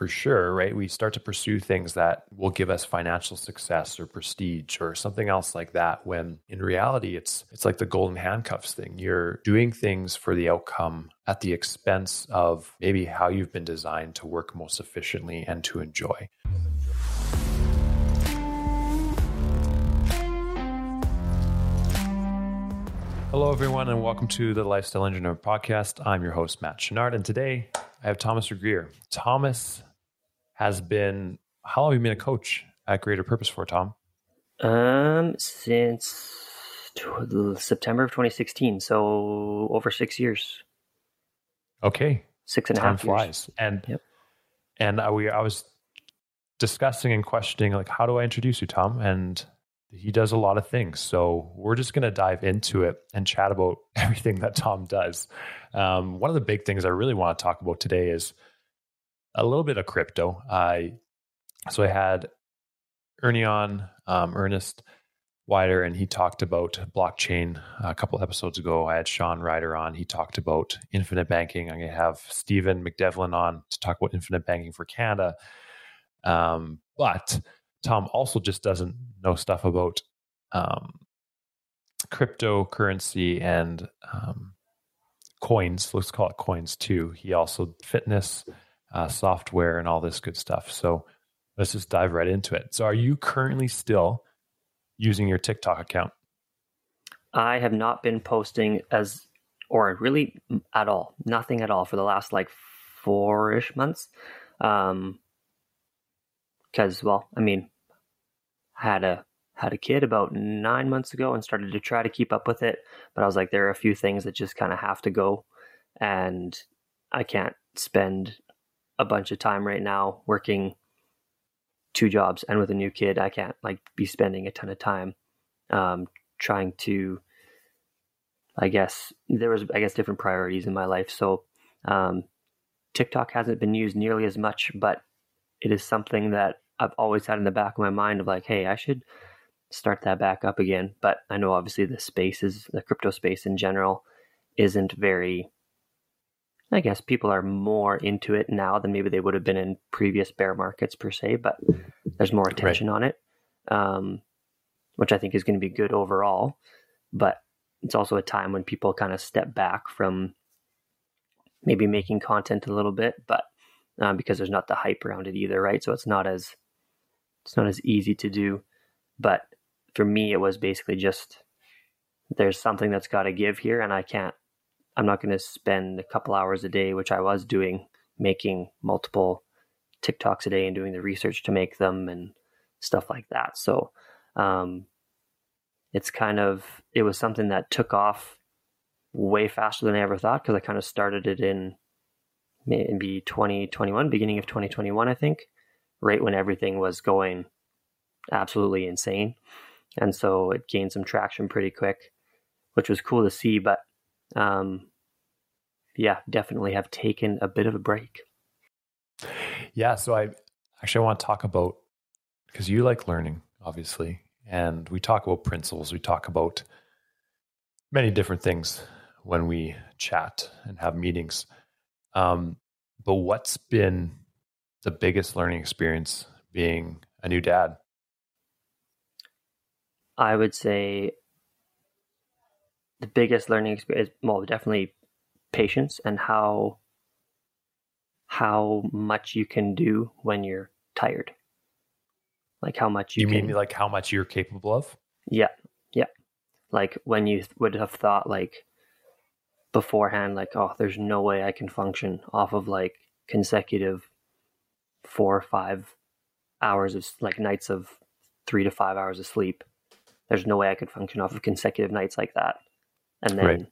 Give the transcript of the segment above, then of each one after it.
for sure, right? We start to pursue things that will give us financial success or prestige or something else like that when in reality it's it's like the golden handcuffs thing. You're doing things for the outcome at the expense of maybe how you've been designed to work most efficiently and to enjoy. Hello, everyone, and welcome to the Lifestyle Engineer podcast. I'm your host, Matt Chenard, and today I have Thomas Regier. Thomas has been, how long have you been a coach at Greater Purpose for, Tom? Um, since September of 2016, so over six years. Okay, six and a Time half flies, years. and Yep. and I, we I was discussing and questioning like, how do I introduce you, Tom? And he does a lot of things, so we're just going to dive into it and chat about everything that Tom does. Um, one of the big things I really want to talk about today is a little bit of crypto. I so I had Ernie on, um, Ernest Wider, and he talked about blockchain a couple episodes ago. I had Sean Ryder on. He talked about infinite banking. I'm going to have Stephen McDevlin on to talk about infinite banking for Canada. Um, but Tom also just doesn't know stuff about um, cryptocurrency and um, coins. Let's call it coins too. He also fitness, uh, software, and all this good stuff. So let's just dive right into it. So, are you currently still using your TikTok account? I have not been posting as, or really at all, nothing at all for the last like four ish months. Um, because well, I mean, I had a had a kid about nine months ago and started to try to keep up with it, but I was like, there are a few things that just kind of have to go, and I can't spend a bunch of time right now working two jobs and with a new kid. I can't like be spending a ton of time um, trying to. I guess there was I guess different priorities in my life, so um, TikTok hasn't been used nearly as much, but it is something that I've always had in the back of my mind of like, hey, I should start that back up again. But I know obviously the space is the crypto space in general isn't very I guess people are more into it now than maybe they would have been in previous bear markets per se, but there's more attention on it. Um, which I think is going to be good overall. But it's also a time when people kind of step back from maybe making content a little bit, but um, because there's not the hype around it either, right? So it's not as it's not as easy to do. But for me, it was basically just there's something that's got to give here, and I can't. I'm not going to spend a couple hours a day, which I was doing, making multiple TikToks a day and doing the research to make them and stuff like that. So um, it's kind of it was something that took off way faster than I ever thought because I kind of started it in maybe 2021, beginning of 2021, I think, right when everything was going absolutely insane. And so it gained some traction pretty quick, which was cool to see. But um, yeah, definitely have taken a bit of a break. Yeah. So I actually I want to talk about because you like learning, obviously, and we talk about principles. We talk about many different things when we chat and have meetings. Um, but what's been the biggest learning experience being a new dad? I would say the biggest learning experience, well, definitely patience and how how much you can do when you're tired. Like how much you, You, can, mean like how much you're capable of? Yeah, yeah. Like when you would have thought like beforehand, like, oh, there's no way I can function off of like consecutive four or five hours of like nights of three to five hours of sleep. There's no way I could function off of consecutive nights like that. And then Right.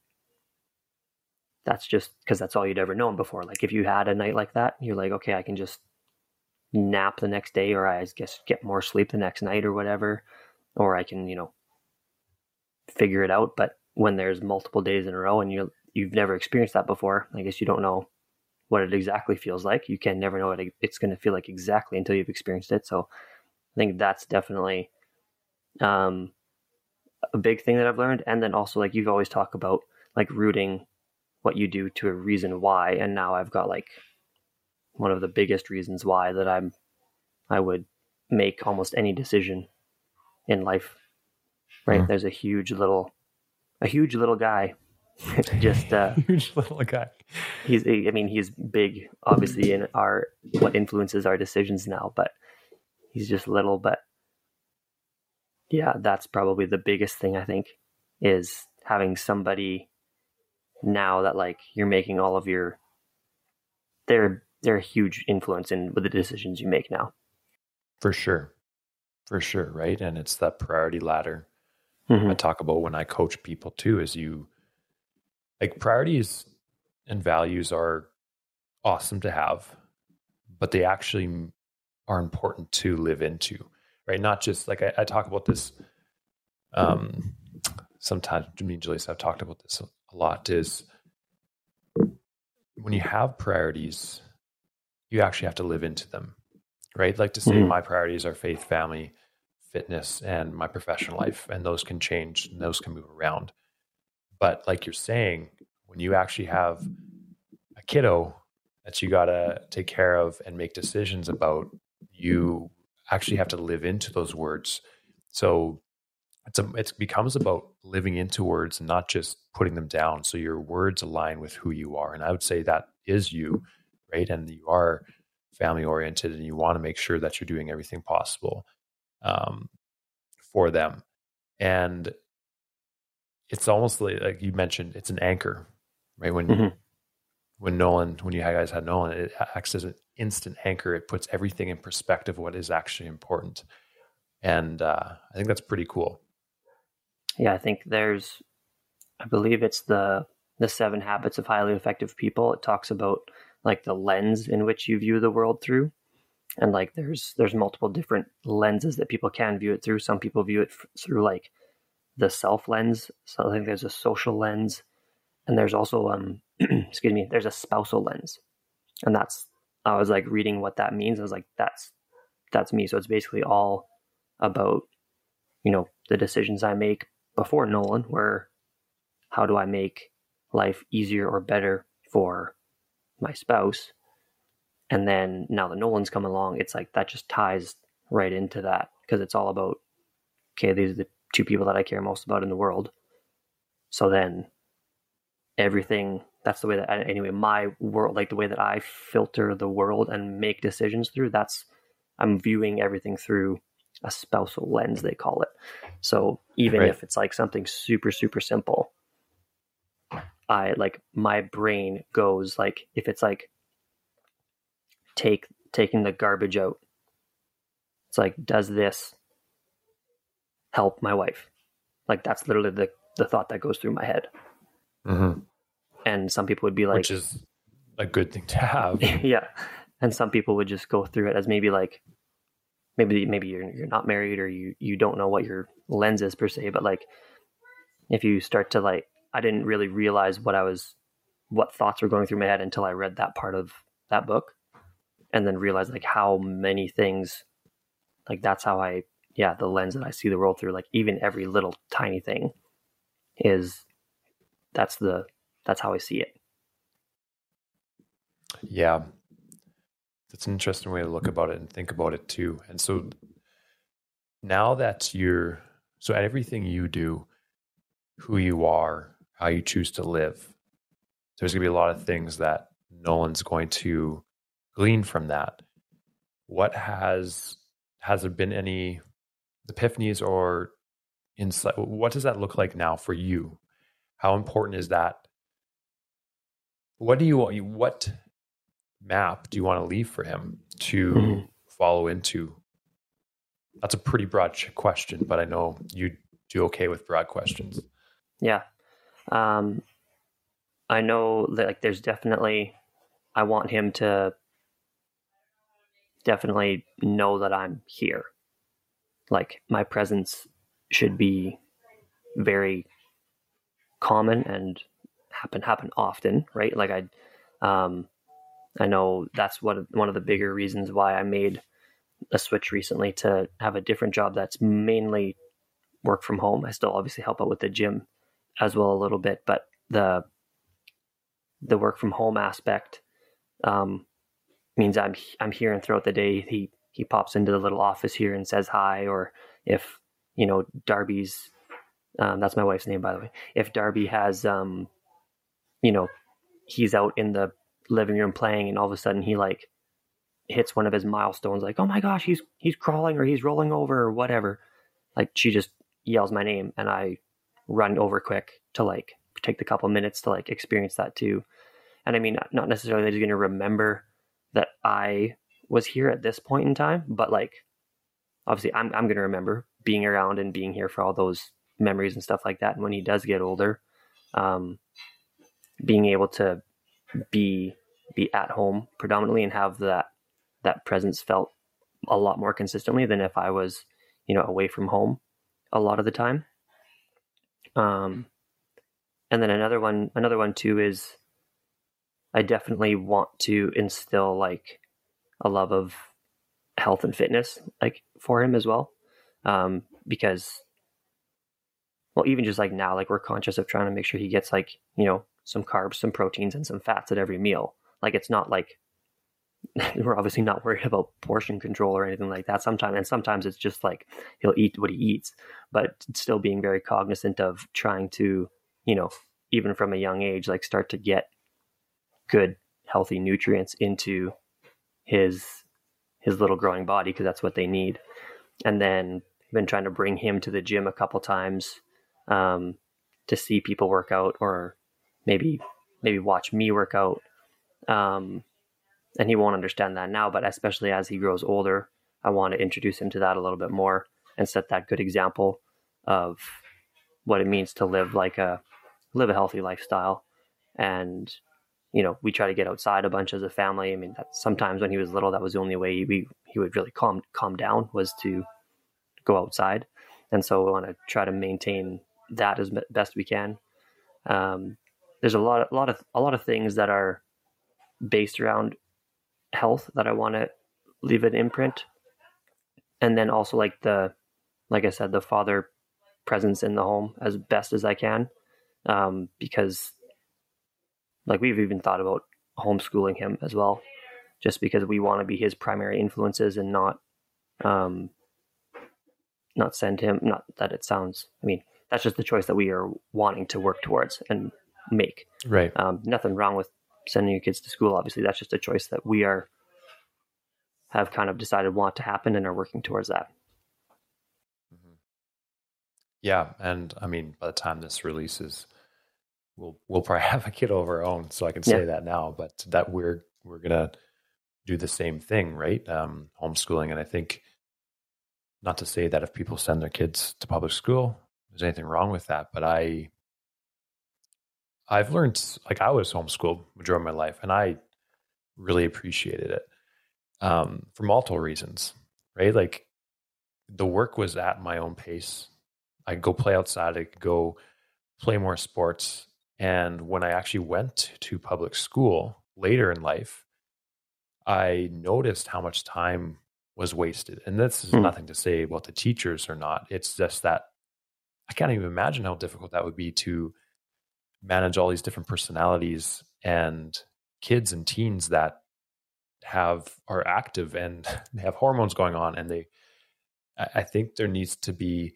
that's just because that's all you'd ever known before. Like if you had a night like that, you're like, okay, I can just nap the next day, or I guess get more sleep the next night, or whatever, or I can, you know, figure it out. But when there's multiple days in a row and you you've never experienced that before, I guess you don't know what it exactly feels like. You can never know what it's going to feel like exactly until you've experienced it. So I think that's definitely um, a big thing that I've learned. And then also, like you've always talked about, like rooting what you do to a reason why. And now I've got like one of the biggest reasons why that I'm I would make almost any decision in life. Right? Mm. There's a huge little a huge little guy just uh huge little guy. He's I mean he's big obviously in our what influences our decisions now, but he's just little but yeah, that's probably the biggest thing I think is having somebody now that like you're making all of your they're they're a huge influence in with the decisions you make now. For sure. For sure, right? And it's that priority ladder mm-hmm. I talk about when I coach people too is you like priorities and values are awesome to have, but they actually are important to live into, right? Not just like I, I talk about this um sometimes me and Julius have talked about this a lot is when you have priorities, you actually have to live into them, right? Like to say, mm-hmm. my priorities are faith, family, fitness, and my professional life, and those can change and those can move around. But like you're saying, when you actually have a kiddo that you got to take care of and make decisions about, you actually have to live into those words. So it's a, it becomes about living into words and not just putting them down. So your words align with who you are. And I would say that is you, right? And you are family oriented and you want to make sure that you're doing everything possible um, for them. And it's almost like, like, you mentioned, it's an anchor, right? When mm-hmm. When Nolan, when you guys had Nolan, it acts as an instant anchor. It puts everything in perspective. What is actually important, and uh, I think that's pretty cool. Yeah, I think there's, I believe it's the the Seven Habits of Highly Effective People. It talks about like the lens in which you view the world through, and like there's there's multiple different lenses that people can view it through. Some people view it f- through like the self lens. So I think there's a social lens, and there's also um excuse me, there's a spousal lens, and that's I was like reading what that means. I was like, that's that's me. So it's basically all about you know the decisions I make before Nolan were how do I make life easier or better for my spouse? And then now the Nolan's come along, it's like that just ties right into that because it's all about okay, these are the two people that I care most about in the world. So then everything that's the way that anyway my world like the way that I filter the world and make decisions through that's I'm viewing everything through a spousal lens they call it so even right. if it's like something super super simple i like my brain goes like if it's like take taking the garbage out it's like does this help my wife like that's literally the the thought that goes through my head mm-hmm. And some people would be like which is a good thing to have. Yeah. And some people would just go through it as maybe like maybe maybe you're you're not married or you you don't know what your lens is per se, but like if you start to like I didn't really realize what I was what thoughts were going through my head until I read that part of that book and then realized like how many things like that's how I yeah, the lens that I see the world through, like even every little tiny thing is that's the that's how I see it. Yeah that's an interesting way to look about it and think about it too. And so now that you're so everything you do, who you are, how you choose to live, there's going to be a lot of things that Nolan's going to glean from that. What has has there been any epiphanies or insight? What does that look like now for you? How important is that? What do you want? What map do you want to leave for him to mm-hmm. follow into? That's a pretty broad question, but I know you do okay with broad questions. Yeah. Um, I know that like there's definitely I want him to definitely know that I'm here. Like my presence should be very common and happen happen often, right? Like I um I know that's what one of the bigger reasons why I made a switch recently to have a different job that's mainly work from home. I still obviously help out with the gym as well a little bit, but the the work from home aspect um, means I'm I'm here and throughout the day he he pops into the little office here and says hi or if you know Darby's um, that's my wife's name by the way if Darby has um you know he's out in the living room playing and all of a sudden he like hits one of his milestones like oh my gosh he's he's crawling or he's rolling over or whatever like she just yells my name and I run over quick to like take the couple minutes to like experience that too and I mean not necessarily that he's going to remember that I was here at this point in time, but like obviously I'm I'm going to remember being around and being here for all those memories and stuff like that. And when he does get older, um, being able to be be at home predominantly and have that that presence felt a lot more consistently than if I was, you know, away from home a lot of the time. Um, and then another one, another one too is I definitely want to instill like a love of health and fitness like for him as well. Um, because well, even just like now, like we're conscious of trying to make sure he gets like, you know, some carbs, some proteins, and some fats at every meal. Like it's not like we're obviously not worried about portion control or anything like that sometimes and sometimes it's just like he'll eat what he eats but still being very cognizant of trying to you know even from a young age like start to get good healthy nutrients into his his little growing body because that's what they need and then been trying to bring him to the gym a couple times um, to see people work out or maybe maybe watch me work out um, and he won't understand that now but especially as he grows older i want to introduce him to that a little bit more and set that good example of what it means to live like a live a healthy lifestyle and you know, we try to get outside a bunch as a family. I mean, sometimes when he was little, that was the only way we he would really calm calm down was to go outside, and so we want to try to maintain that as best we can. Um, there's a lot, a lot of a lot of things that are based around health that I want to leave an imprint, and then also like the, like I said, the father presence in the home as best as I can, um, because like we've even thought about homeschooling him as well, just because we want to be his primary influences and not, um, not send him. Not that it sounds. I mean, that's just the choice that we are wanting to work towards and make. Right. Um, nothing wrong with sending your kids to school. Obviously, that's just a choice that we are have kind of decided want to happen and are working towards that. Mm-hmm. Yeah, and I mean, by the time this releases, we'll we'll probably have a kid of our own, so I can say yeah. that now. But that we're we're gonna do the same thing, right? Um, homeschooling, and I think not to say that if people send their kids to public school, there's anything wrong with that. But I I've learned like I was homeschooled majority of my life, and I really appreciated it um, for multiple reasons, right? Like the work was at my own pace. I could go play outside. I could go play more sports. And when I actually went to public school later in life, I noticed how much time was wasted. And this is hmm. nothing to say about the teachers or not. It's just that I can't even imagine how difficult that would be to manage all these different personalities and kids and teens that have are active and they have hormones going on and they I think there needs to be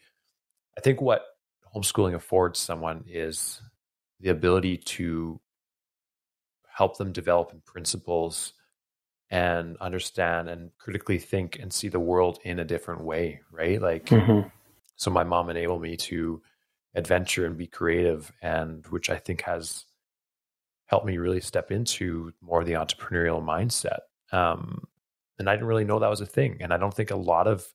I think what homeschooling affords someone is the ability to help them develop in principles and understand and critically think and see the world in a different way, right? Like, mm-hmm. so my mom enabled me to adventure and be creative, and which I think has helped me really step into more of the entrepreneurial mindset. Um, and I didn't really know that was a thing. And I don't think a lot of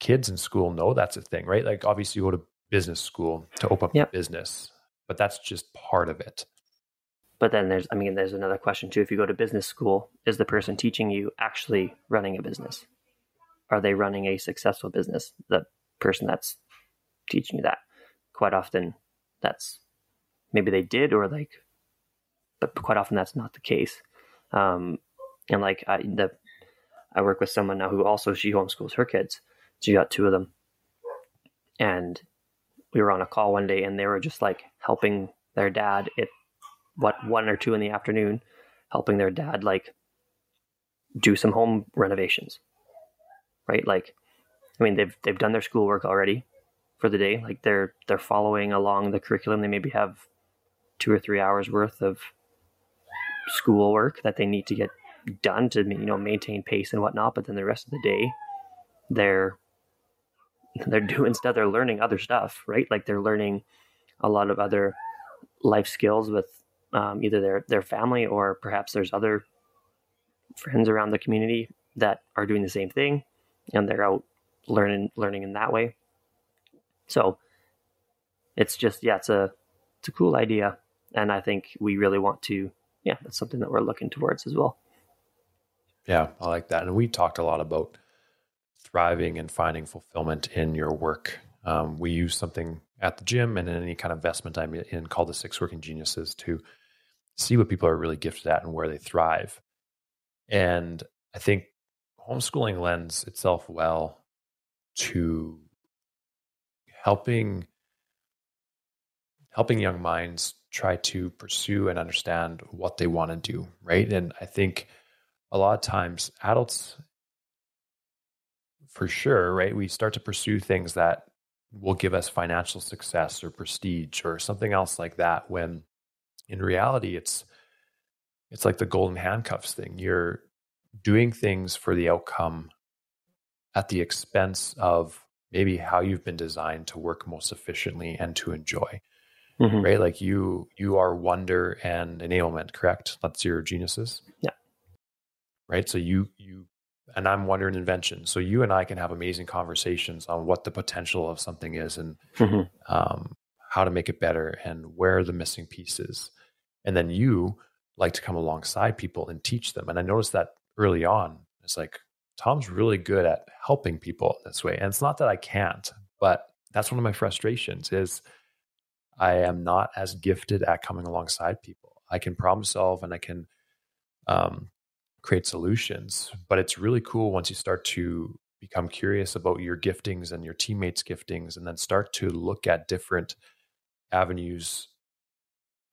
kids in school know that's a thing, right? Like, obviously, you go to business school to open up yep. a business but that's just part of it. But then there's, I mean, there's another question too. If you go to business school, is the person teaching you actually running a business? Are they running a successful business? The person that's teaching you that. Quite often, that's maybe they did or like, but quite often that's not the case. Um, and like I, the, I work with someone now who also she homeschools her kids. so She got two of them, and we were on a call one day and they were just like helping their dad at what one or two in the afternoon, helping their dad like do some home renovations, right? Like, I mean, they've they've done their schoolwork already for the day. Like they're they're following along the curriculum. They maybe have two or three hours worth of schoolwork that they need to get done to you know maintain pace and whatnot. But then the rest of the day, they're they're doing stuff. They're learning other stuff, right? Like they're learning a lot of other life skills with um, either their their family or perhaps there's other friends around the community that are doing the same thing, and they're out learning learning in that way. So it's just yeah, it's a it's a cool idea, and I think we really want to yeah, that's something that we're looking towards as well. Yeah, I like that, and we talked a lot about thriving and finding fulfillment in your work. Um, we use something at the gym and in any kind of investment I'm in called the Six Working Geniuses to see what people are really gifted at and where they thrive. And I think homeschooling lends itself well to helping helping young minds try to pursue and understand what they want to do, right? And I think a lot of times adults for sure, right? We start to pursue things that will give us financial success or prestige or something else like that when in reality it's it's like the golden handcuffs thing. You're doing things for the outcome at the expense of maybe how you've been designed to work most efficiently and to enjoy. Mm-hmm. Right? Like you you are wonder and enablement, correct? That's your geniuses. Yeah. Right. So you you and I'm wonder and invention. So you and I can have amazing conversations on what the potential of something is and mm-hmm. um, how to make it better and where are the missing pieces. And then you like to come alongside people and teach them. And I noticed that early on. It's like, Tom's really good at helping people this way. And it's not that I can't, but that's one of my frustrations is I am not as gifted at coming alongside people. I can problem solve and I can um, create solutions, but it's really cool once you start to become curious about your giftings and your teammates' giftings, and then start to look at different avenues,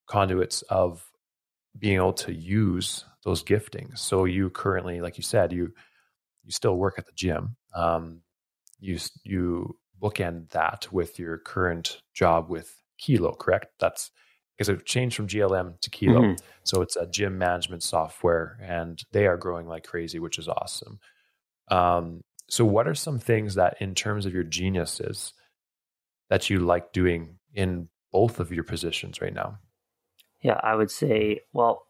conduits of being able to use those giftings. So you currently, like you said, you you still work at the gym. Um, you you bookend that with your current job with Kilo, correct? That's because it changed from GLM to Kilo. Mm-hmm. So it's a gym management software, and they are growing like crazy, which is awesome. Um, so, what are some things that, in terms of your geniuses, that you like doing in both of your positions right now? Yeah, I would say, well,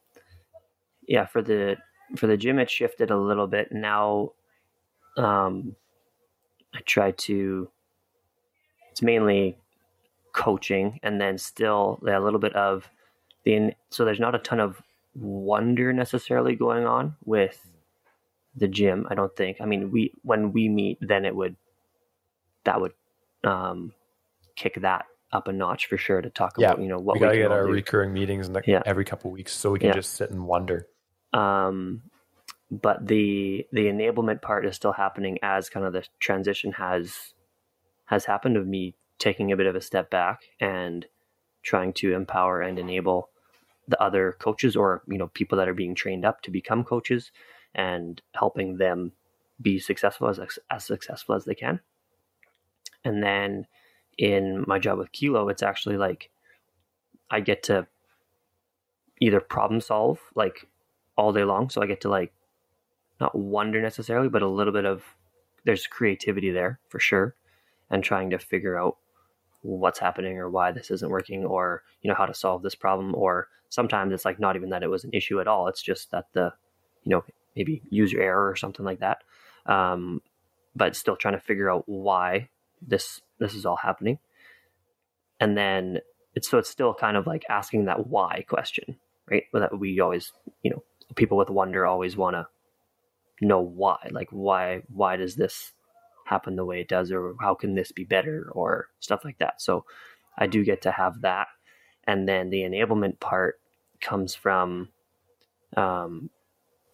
yeah, for the for the gym, it shifted a little bit. Now, um, I try to. It's mainly coaching, and then still a little bit of the. So there's not a ton of wonder necessarily going on with the gym. I don't think. I mean, we when we meet, then it would that would um, kick that up a notch for sure to talk yeah. about you know what we gotta we get our do. recurring meetings the, yeah. every couple weeks so we can yeah. just sit and wonder um but the the enablement part is still happening as kind of the transition has has happened of me taking a bit of a step back and trying to empower and enable the other coaches or you know people that are being trained up to become coaches and helping them be successful as as successful as they can and then in my job with Kilo, it's actually like I get to either problem solve like all day long. So I get to like not wonder necessarily, but a little bit of there's creativity there for sure, and trying to figure out what's happening or why this isn't working or you know how to solve this problem or sometimes it's like not even that it was an issue at all it's just that the you know maybe user error or something like that um, but still trying to figure out why this this is all happening. And then it's so it's still kind of like asking that why question right? That we always you know people with wonder always want to know why like why why does this happen the way it does or how can this be better or stuff like that. So i do get to have that. And then the enablement part comes from um,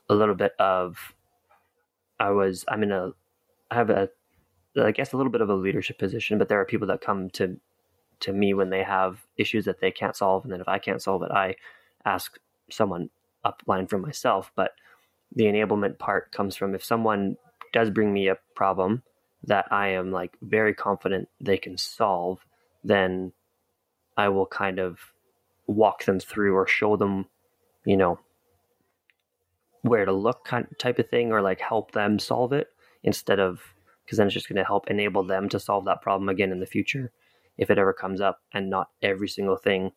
a little bit of i was i'm in a i have a I guess a little bit of a leadership position, but there are people that come to to me when they have issues that they can't solve, and then if I can't solve it, I ask someone upline from myself. But the enablement part comes from. If someone does bring me a problem that I am like very confident they can solve, then I will kind of walk them through or show them, you know, where to look kind of type of thing or like help them solve it instead of because then it's just going to help enable them to solve that problem again in the future if it ever comes up. And not every single thing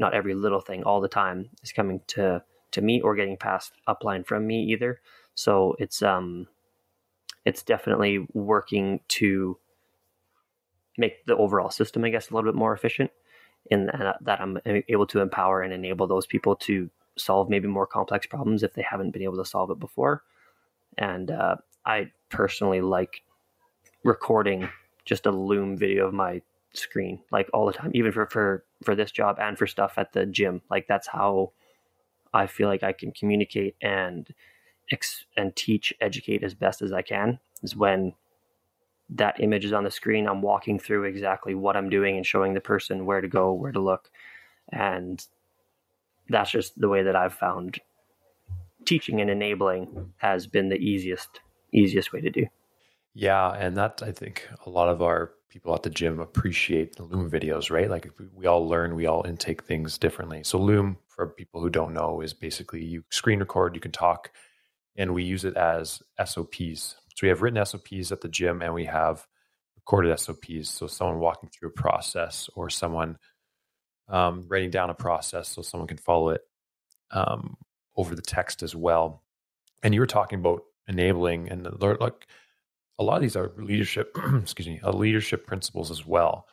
not every little thing all the time is coming to to me or getting passed upline from me either so it's um it's definitely working to make the overall system i guess a little bit more efficient and that i'm able to empower and enable those people to solve maybe more complex problems if they haven't been able to solve it before. And uh, I personally like recording just a Loom video of my screen like all the time, even for for for this job and for stuff at the gym. Like that's how I feel like I can communicate and ex- and teach, educate as best as I can. Is when that image is on the screen. I'm walking through exactly what I'm doing and showing the person where to go, where to look, and that's just the way that I've found teaching and enabling has been the easiest easiest way to do. Yeah, and that I think a lot of our people at the gym appreciate the Loom videos, right? Like we all learn, we all intake things differently. So Loom, for people who don't know, is basically you screen record, you can talk, and we use it as SOPs. So we have written SOPs at the gym, and we have recorded SOPs. So someone walking through a process or someone um, writing down a process so someone can follow it um, over the text as well. And you were talking about enabling, and like a lot of these are leadership, excuse me, uh, leadership principles as well.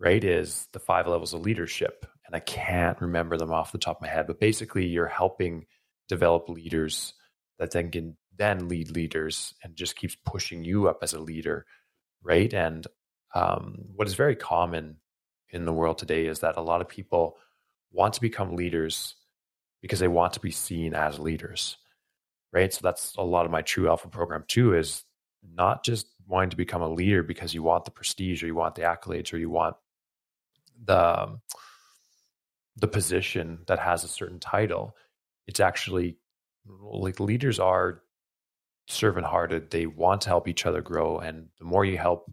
Right? Is the five levels of leadership, and I can't remember them off the top of my head, but basically, you're helping develop leaders that then can then lead leaders and just keeps pushing you up as a leader, right? And um, what is very common in the world today is that a lot of people want to become leaders because they want to be seen as leaders right so that's a lot of my true alpha program too is not just wanting to become a leader because you want the prestige or you want the accolades or you want the um, the position that has a certain title it's actually like leaders are servant hearted they want to help each other grow and the more you help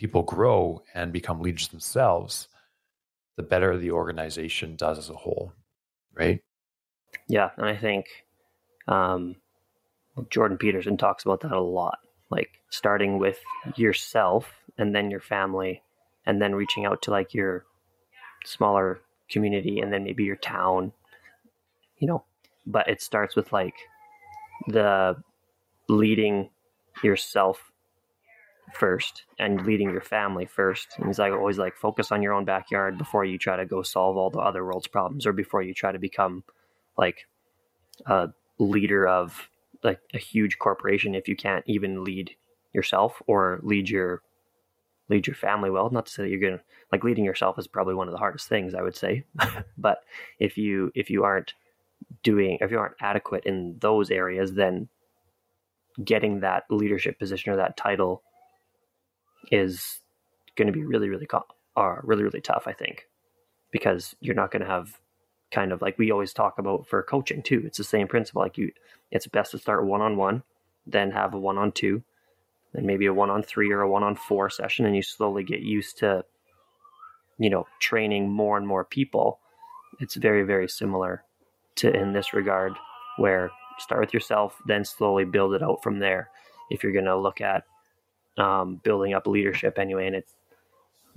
people grow and become leaders themselves, the better the organization does as a whole, right? Yeah, and I think um, Jordan Peterson talks about that a lot. Like starting with yourself and then your family, and then reaching out to like your smaller community and then maybe your town, you know. But it starts with like the leading yourself first and leading your family first. And he's like always like focus on your own backyard before you try to go solve all the other world's problems or before you try to become like a leader of like a huge corporation if you can't even lead yourself or lead your lead your family well. Not to say that you're gonna like leading yourself is probably one of the hardest things I would say. but if you if you aren't doing if you aren't adequate in those areas then getting that leadership position or that title is going to be really, really, are uh, really, really tough, I think, because you're not going to have kind of like we always talk about for coaching too. It's the same principle. Like you, it's best to start one on one, then have a one on two, then maybe a one on three or a one on four session, and you slowly get used to, you know, training more and more people. It's very, very similar to in this regard, where start with yourself, then slowly build it out from there. If you're going to look at um, building up leadership anyway. And it's,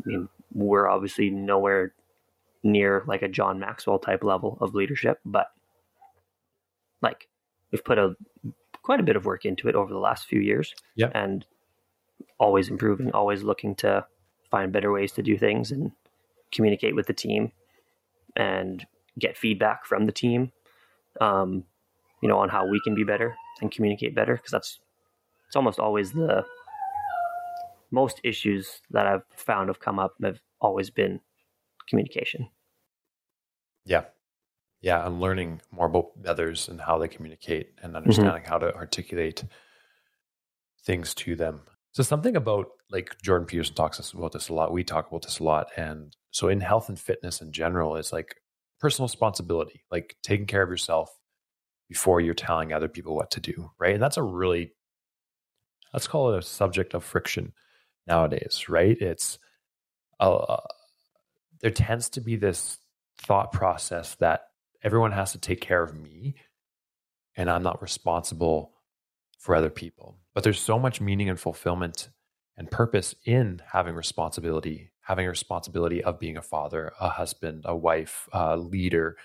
I mean, we're obviously nowhere near like a John Maxwell type level of leadership, but like we've put a quite a bit of work into it over the last few years. Yeah. And always improving, always looking to find better ways to do things and communicate with the team and get feedback from the team um, you know on how we can be better and communicate better because that's it's almost always the most issues that I've found have come up have always been communication. Yeah. Yeah. And learning more about others and how they communicate and mm-hmm. understanding mm-hmm. how to articulate things to them. So something about like Jordan Peterson talks about this a lot. We talk about this a lot. And so in health and fitness in general, it's like personal responsibility, like taking care of yourself before you're telling other people what to do, right? And that's a really let's call it a subject of friction nowadays, right? It's uh, there tends to be this thought process that everyone has to take care of me and I'm not responsible for other people. But there's so much meaning and fulfillment and purpose in having responsibility, having a responsibility of being a father, a husband, a wife, a leader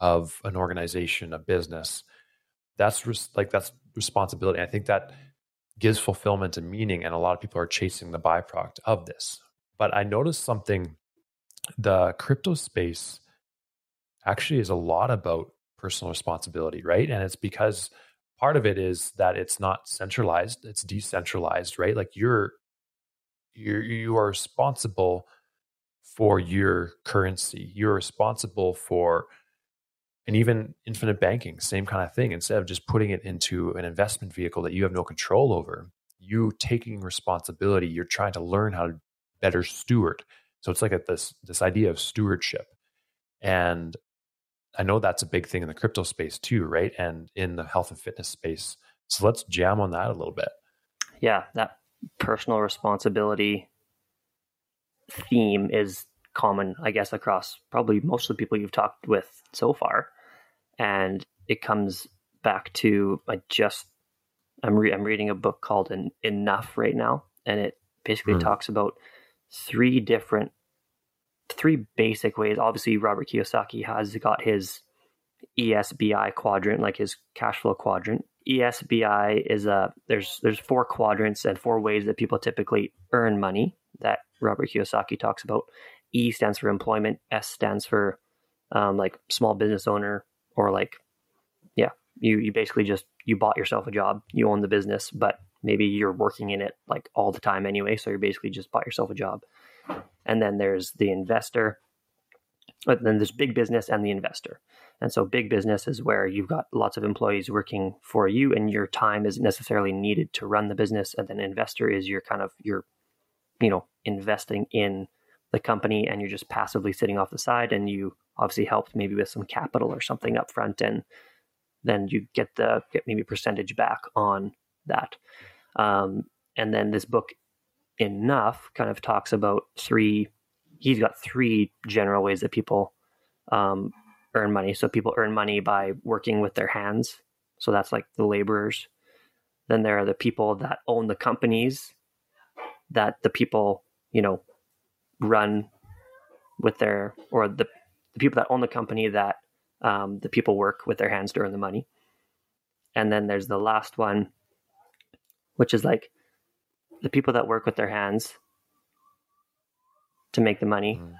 of an organization, a business. That's res- like that's responsibility. I think that gives fulfillment and meaning, and a lot of people are chasing the byproduct of this. But I noticed something: the crypto space actually is a lot about personal responsibility, right? And it's because part of it is that it's not centralized; it's decentralized, right? Like you're you're you are responsible for your currency. You're responsible for and even infinite banking, same kind of thing. Instead of just putting it into an investment vehicle that you have no control over, you taking responsibility, you're trying to learn how to better steward. So it's like a, this this idea of stewardship. And I know that's a big thing in the crypto space too, right? And in the health and fitness space. So let's jam on that a little bit. Yeah, that personal responsibility theme is common, I guess, across probably most of the people you've talked with so far. And it comes back to I just I'm re- I'm reading a book called En- Enough right now, and it basically mm. talks about three different, three basic ways. Obviously, Robert Kiyosaki has got his ESBI quadrant, like his cash flow quadrant. ESBI is a there's there's four quadrants and four ways that people typically earn money that Robert Kiyosaki talks about. E stands for employment. S stands for um, like small business owner or like yeah you you basically just you bought yourself a job you own the business but maybe you're working in it like all the time anyway so you're basically just bought yourself a job and then there's the investor but then there's big business and the investor. And so big business is where you've got lots of employees working for you and your time isn't necessarily needed to run the business. And then investor is your kind of your you know investing in the company and you're just passively sitting off the side and you obviously helped maybe with some capital or something up front and then you get the get maybe percentage back on that. Um, and then this book enough kind of talks about three he's got three general ways that people um, earn money. So people earn money by working with their hands. So that's like the laborers. Then there are the people that own the companies that the people you know run with their or the the people that own the company that um, the people work with their hands to earn the money. And then there's the last one, which is like the people that work with their hands to make the money, mm.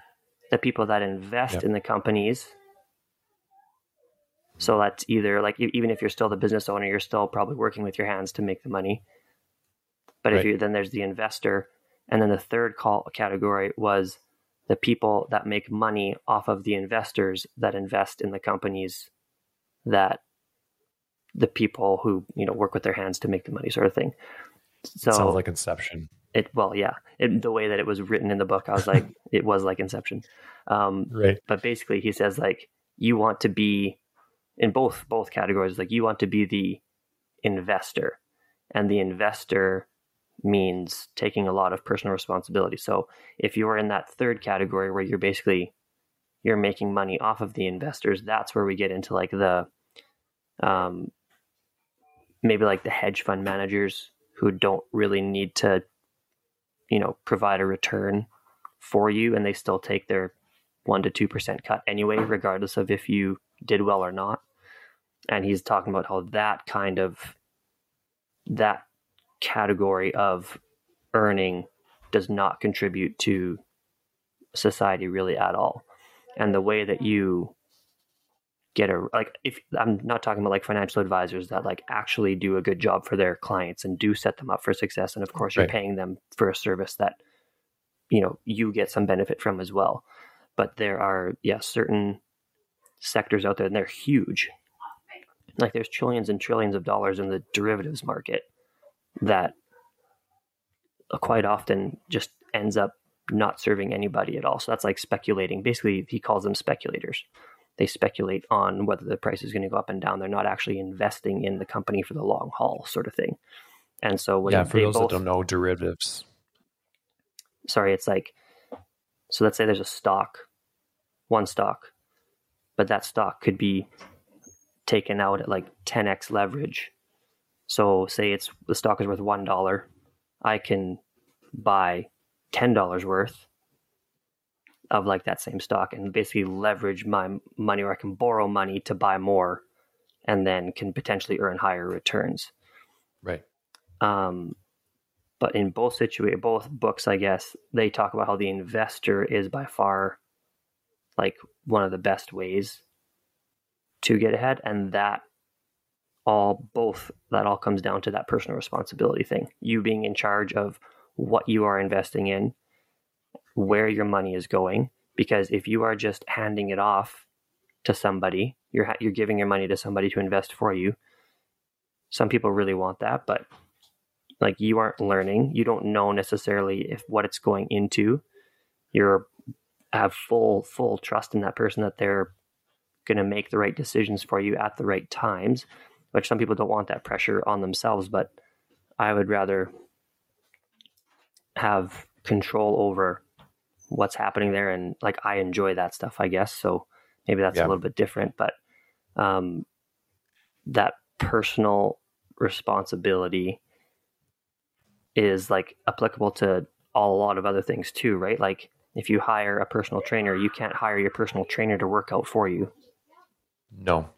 the people that invest yep. in the companies. So that's either like even if you're still the business owner, you're still probably working with your hands to make the money. But right. if you then there's the investor, and then the third call category was the people that make money off of the investors that invest in the companies that the people who you know work with their hands to make the money sort of thing so it sounds like inception. it well yeah it, the way that it was written in the book i was like it was like inception. Um, right. but basically he says like you want to be in both both categories like you want to be the investor and the investor means taking a lot of personal responsibility. So if you're in that third category where you're basically you're making money off of the investors, that's where we get into like the um maybe like the hedge fund managers who don't really need to you know provide a return for you and they still take their 1 to 2% cut anyway regardless of if you did well or not. And he's talking about how that kind of that category of earning does not contribute to society really at all. And the way that you get a like if I'm not talking about like financial advisors that like actually do a good job for their clients and do set them up for success and of course you're right. paying them for a service that you know you get some benefit from as well. But there are yeah certain sectors out there and they're huge. Like there's trillions and trillions of dollars in the derivatives market that quite often just ends up not serving anybody at all. So that's like speculating. Basically, he calls them speculators. They speculate on whether the price is going to go up and down. They're not actually investing in the company for the long haul, sort of thing. And so, when yeah, for those both, that don't know derivatives, sorry, it's like so. Let's say there's a stock, one stock, but that stock could be taken out at like 10x leverage. So, say it's the stock is worth one dollar, I can buy ten dollars worth of like that same stock and basically leverage my money or I can borrow money to buy more and then can potentially earn higher returns. Right. Um, but in both situa- both books, I guess they talk about how the investor is by far like one of the best ways to get ahead, and that all both that all comes down to that personal responsibility thing. You being in charge of what you are investing in, where your money is going, because if you are just handing it off to somebody, you're you're giving your money to somebody to invest for you. Some people really want that, but like you aren't learning, you don't know necessarily if what it's going into. You're have full full trust in that person that they're going to make the right decisions for you at the right times which some people don't want that pressure on themselves but i would rather have control over what's happening there and like i enjoy that stuff i guess so maybe that's yeah. a little bit different but um that personal responsibility is like applicable to all, a lot of other things too right? Like if you hire a personal trainer you can't hire your personal trainer to work out for you. No.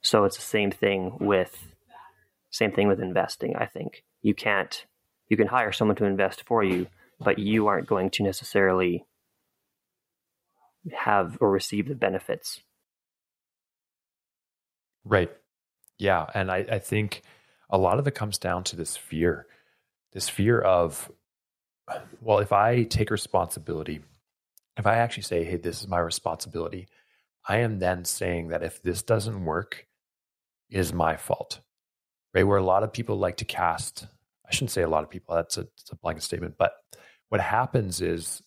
So it's the same thing with same thing with investing i think. You can't you can hire someone to invest for you but you aren't going to necessarily have or receive the benefits right yeah and i, I think a lot of it comes down to this fear this fear of well if i take responsibility if i actually say hey this is my responsibility i am then saying that if this doesn't work is my fault, right? Where a lot of people like to cast, I shouldn't say a lot of people, that's a, that's a blanket statement, but what happens is,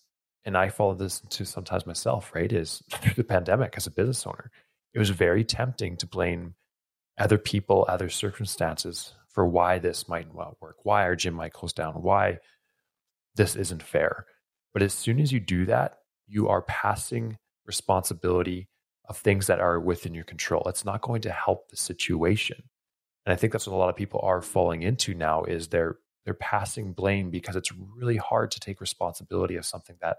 and I follow this to sometimes myself, right? Is through the pandemic as a business owner, it was very tempting to blame other people, other circumstances for why this might not work, why our gym might close down, why this isn't fair. But as soon as you do that, you are passing responsibility of things that are within your control. It's not going to help the situation. And I think that's what a lot of people are falling into now is they're they're passing blame because it's really hard to take responsibility of something that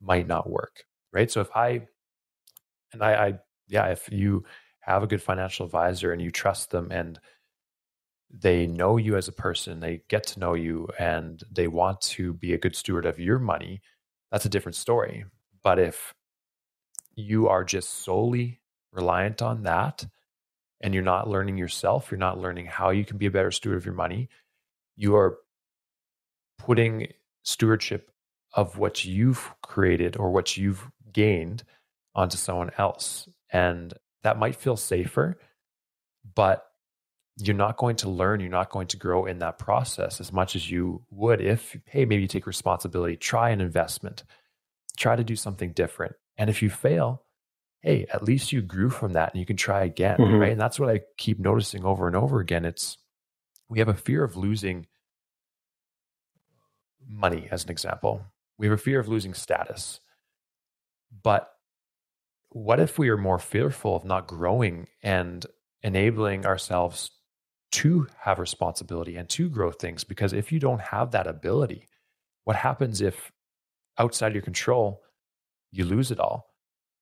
might not work. Right. So if I and I, I yeah, if you have a good financial advisor and you trust them and they know you as a person, they get to know you and they want to be a good steward of your money, that's a different story. But if you are just solely reliant on that and you're not learning yourself, you're not learning how you can be a better steward of your money, you are putting stewardship of what you've created or what you've gained onto someone else. And that might feel safer, but you're not going to learn, you're not going to grow in that process as much as you would if, hey, maybe you take responsibility, try an investment, try to do something different. And if you fail, hey, at least you grew from that and you can try again. Mm-hmm. Right. And that's what I keep noticing over and over again. It's we have a fear of losing money, as an example. We have a fear of losing status. But what if we are more fearful of not growing and enabling ourselves to have responsibility and to grow things? Because if you don't have that ability, what happens if outside your control, you lose it all.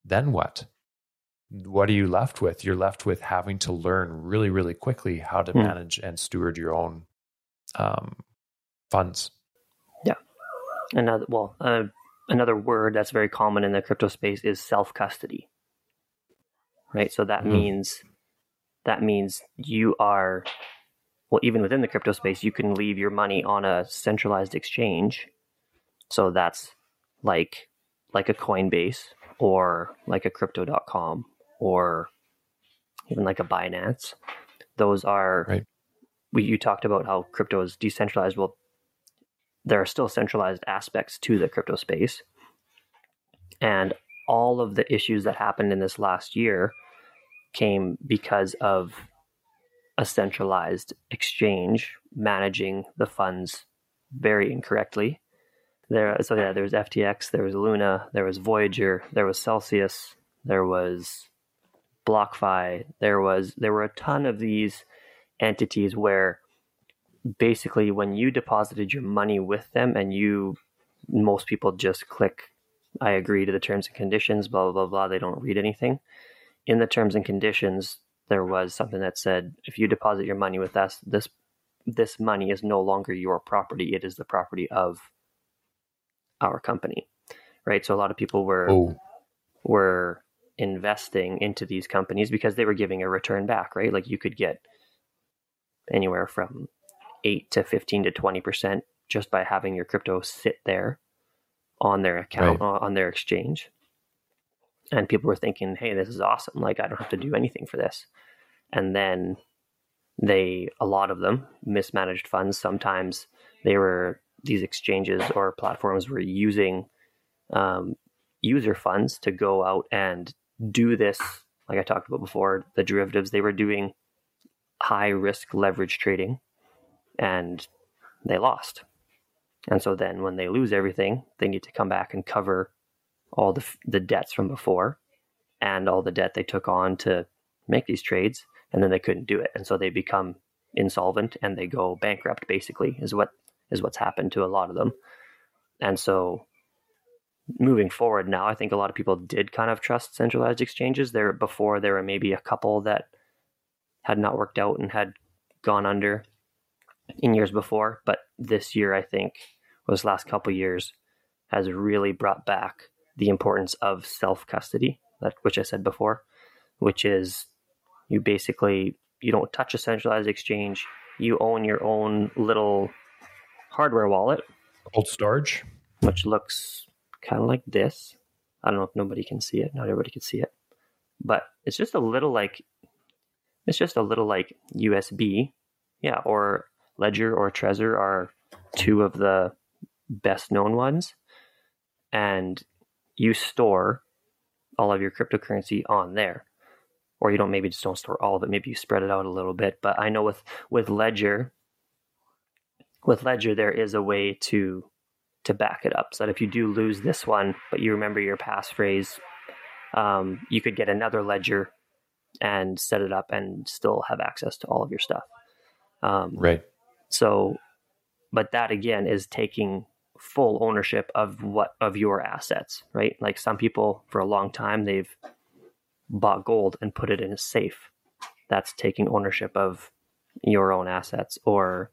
Then what? What are you left with? You're left with having to learn really, really quickly how to mm. manage and steward your own um, funds. Yeah. Another well, uh, another word that's very common in the crypto space is self custody. Right. So that mm. means that means you are well, even within the crypto space, you can leave your money on a centralized exchange. So that's like like a Coinbase or like a crypto.com or even like a Binance. Those are, right. we, you talked about how crypto is decentralized. Well, there are still centralized aspects to the crypto space. And all of the issues that happened in this last year came because of a centralized exchange managing the funds very incorrectly. There, so yeah, there was FTX, there was Luna, there was Voyager, there was Celsius, there was BlockFi, there was there were a ton of these entities where basically when you deposited your money with them and you most people just click I agree to the terms and conditions, blah blah blah blah. They don't read anything. In the terms and conditions, there was something that said if you deposit your money with us, this this money is no longer your property. It is the property of our company. Right? So a lot of people were oh. were investing into these companies because they were giving a return back, right? Like you could get anywhere from 8 to 15 to 20% just by having your crypto sit there on their account right. on their exchange and people were thinking hey this is awesome like i don't have to do anything for this and then they a lot of them mismanaged funds sometimes they were these exchanges or platforms were using um, user funds to go out and do this like i talked about before the derivatives they were doing high risk leverage trading and they lost. And so then when they lose everything they need to come back and cover all the the debts from before and all the debt they took on to make these trades and then they couldn't do it. And so they become insolvent and they go bankrupt basically is what is what's happened to a lot of them. And so moving forward now i think a lot of people did kind of trust centralized exchanges there before there were maybe a couple that had not worked out and had gone under in years before. But this year i think was last couple years has really brought back the importance of self custody, that which I said before, which is you basically you don't touch a centralized exchange. You own your own little hardware wallet, cold storage, which looks kind of like this. I don't know if nobody can see it. Not everybody can see it, but it's just a little like it's just a little like USB, yeah, or Ledger or Trezor are two of the best known ones, and you store all of your cryptocurrency on there or you don't maybe just don't store all of it maybe you spread it out a little bit but i know with with ledger with ledger there is a way to to back it up so that if you do lose this one but you remember your passphrase um, you could get another ledger and set it up and still have access to all of your stuff um, right so but that again is taking full ownership of what of your assets, right? Like some people for a long time they've bought gold and put it in a safe. That's taking ownership of your own assets or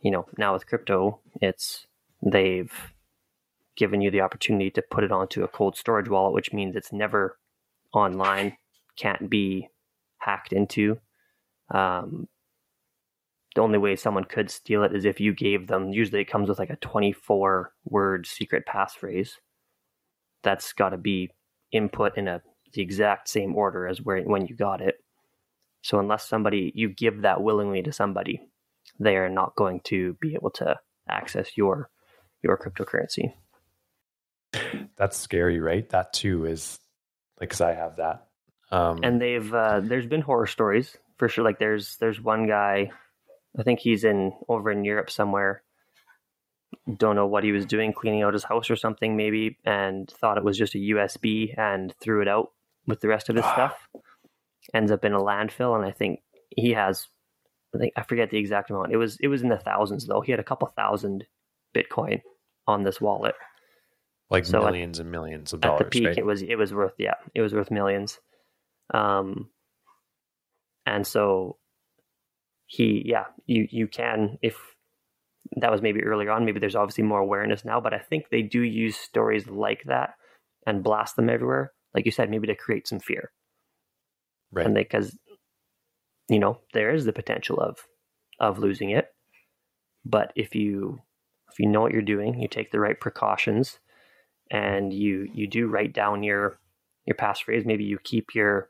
you know, now with crypto, it's they've given you the opportunity to put it onto a cold storage wallet, which means it's never online, can't be hacked into. Um, the only way someone could steal it is if you gave them usually it comes with like a 24 word secret passphrase that's got to be input in a the exact same order as where when you got it so unless somebody you give that willingly to somebody they are not going to be able to access your your cryptocurrency that's scary right that too is like because i have that um, and they've uh, there's been horror stories for sure like there's there's one guy I think he's in over in Europe somewhere. Don't know what he was doing, cleaning out his house or something, maybe, and thought it was just a USB and threw it out with the rest of his stuff. Ends up in a landfill, and I think he has. I think I forget the exact amount. It was it was in the thousands though. He had a couple thousand Bitcoin on this wallet, like so millions at, and millions of dollars. At the peak, right? it was it was worth yeah, it was worth millions. Um, and so he yeah you you can if that was maybe earlier on maybe there's obviously more awareness now but i think they do use stories like that and blast them everywhere like you said maybe to create some fear right and they because you know there is the potential of of losing it but if you if you know what you're doing you take the right precautions and you you do write down your your passphrase maybe you keep your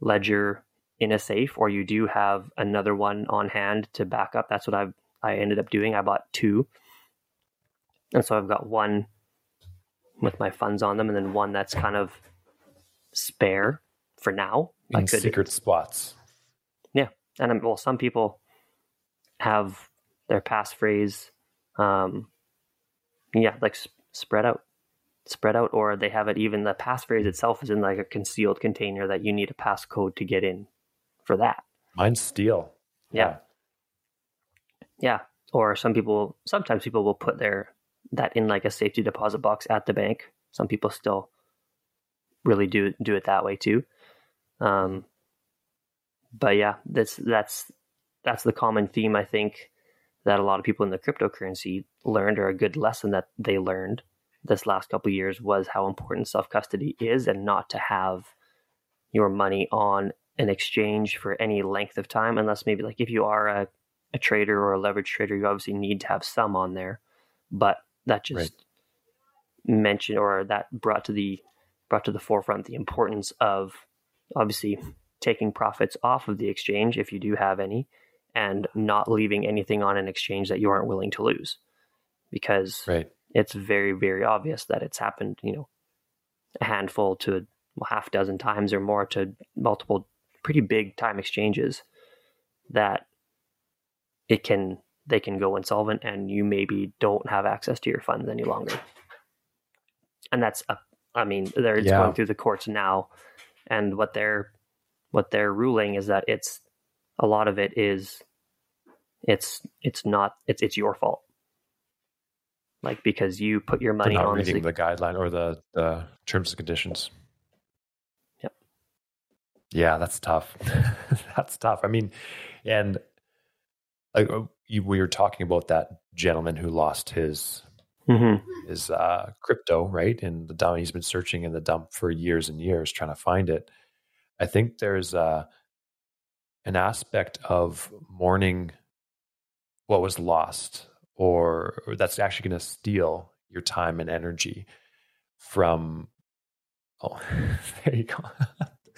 ledger in a safe or you do have another one on hand to back up. That's what I've I ended up doing. I bought two. And so I've got one with my funds on them and then one that's kind of spare for now. In I could, secret spots. Yeah, and um, well, some people have their passphrase, um, yeah, like spread out, spread out, or they have it even the passphrase itself is in like a concealed container that you need a passcode to get in for that. Mine's steel. Yeah. Yeah. Or some people, sometimes people will put their that in like a safety deposit box at the bank. Some people still really do do it that way too. Um, but yeah, that's that's that's the common theme I think that a lot of people in the cryptocurrency learned, or a good lesson that they learned this last couple years was how important self custody is, and not to have your money on an exchange for any length of time, unless maybe like if you are a, a trader or a leverage trader, you obviously need to have some on there. But that just right. mentioned or that brought to the brought to the forefront the importance of obviously taking profits off of the exchange if you do have any and not leaving anything on an exchange that you aren't willing to lose because right. it's very very obvious that it's happened you know a handful to a half dozen times or more to multiple pretty big time exchanges that it can they can go insolvent and you maybe don't have access to your funds any longer and that's a I mean, they're yeah. going through the courts now, and what they're what they're ruling is that it's a lot of it is it's it's not it's it's your fault like because you put your money not on reading the, the guideline or the, the terms and conditions yep yeah that's tough that's tough i mean and like you, we were talking about that gentleman who lost his mm-hmm. his uh, crypto, right? In the dump, he's been searching in the dump for years and years trying to find it. I think there's uh, an aspect of mourning what was lost, or, or that's actually going to steal your time and energy from. Oh, there you go.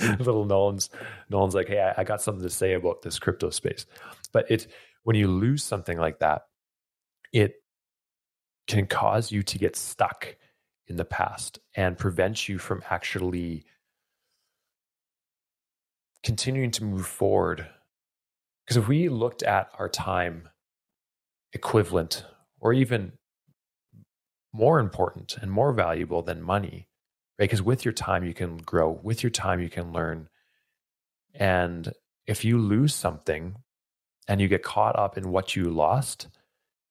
little Nolan's Nolan's like, hey, I, I, got something to say about this crypto space. But it when you lose something like that, it can cause you to get stuck in the past and prevent you from actually continuing to move forward. Because if we looked at our time equivalent or even more important and more valuable than money, right? Because with your time, you can grow, with your time, you can learn. And if you lose something and you get caught up in what you lost,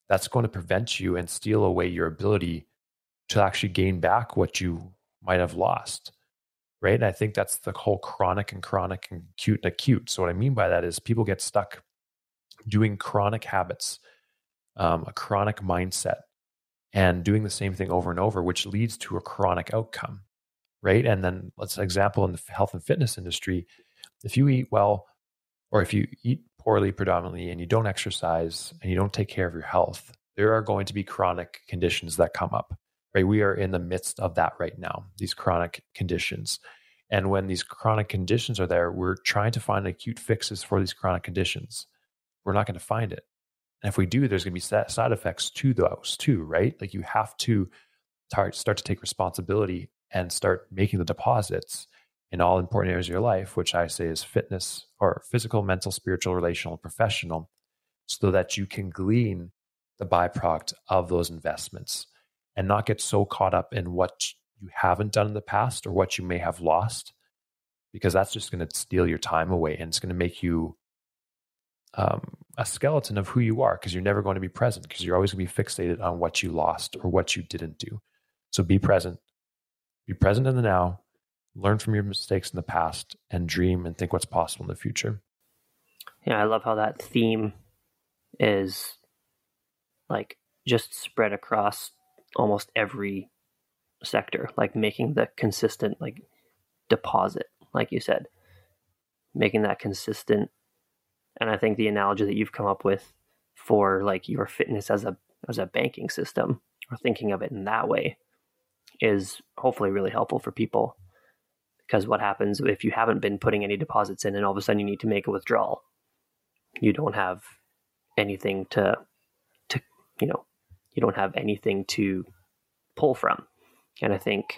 that's going to prevent you and steal away your ability to actually gain back what you might have lost. Right. And I think that's the whole chronic and chronic and acute and acute. So, what I mean by that is people get stuck doing chronic habits, um, a chronic mindset, and doing the same thing over and over, which leads to a chronic outcome. Right. And then, let's example in the health and fitness industry, if you eat well, or if you eat poorly predominantly and you don't exercise and you don't take care of your health, there are going to be chronic conditions that come up. Right? We are in the midst of that right now, these chronic conditions. And when these chronic conditions are there, we're trying to find acute fixes for these chronic conditions. We're not going to find it. And if we do, there's going to be side effects to those too, right? Like you have to start to take responsibility and start making the deposits in all important areas of your life, which I say is fitness or physical, mental, spiritual, relational, professional, so that you can glean the byproduct of those investments and not get so caught up in what you haven't done in the past or what you may have lost, because that's just going to steal your time away and it's going to make you um, a skeleton of who you are because you're never going to be present because you're always going to be fixated on what you lost or what you didn't do. So be present. Be present in the now learn from your mistakes in the past and dream and think what's possible in the future. Yeah, I love how that theme is like just spread across almost every sector, like making the consistent like deposit, like you said, making that consistent. And I think the analogy that you've come up with for like your fitness as a as a banking system or thinking of it in that way is hopefully really helpful for people because what happens if you haven't been putting any deposits in and all of a sudden you need to make a withdrawal? You don't have anything to, to you know, you don't have anything to pull from. And I think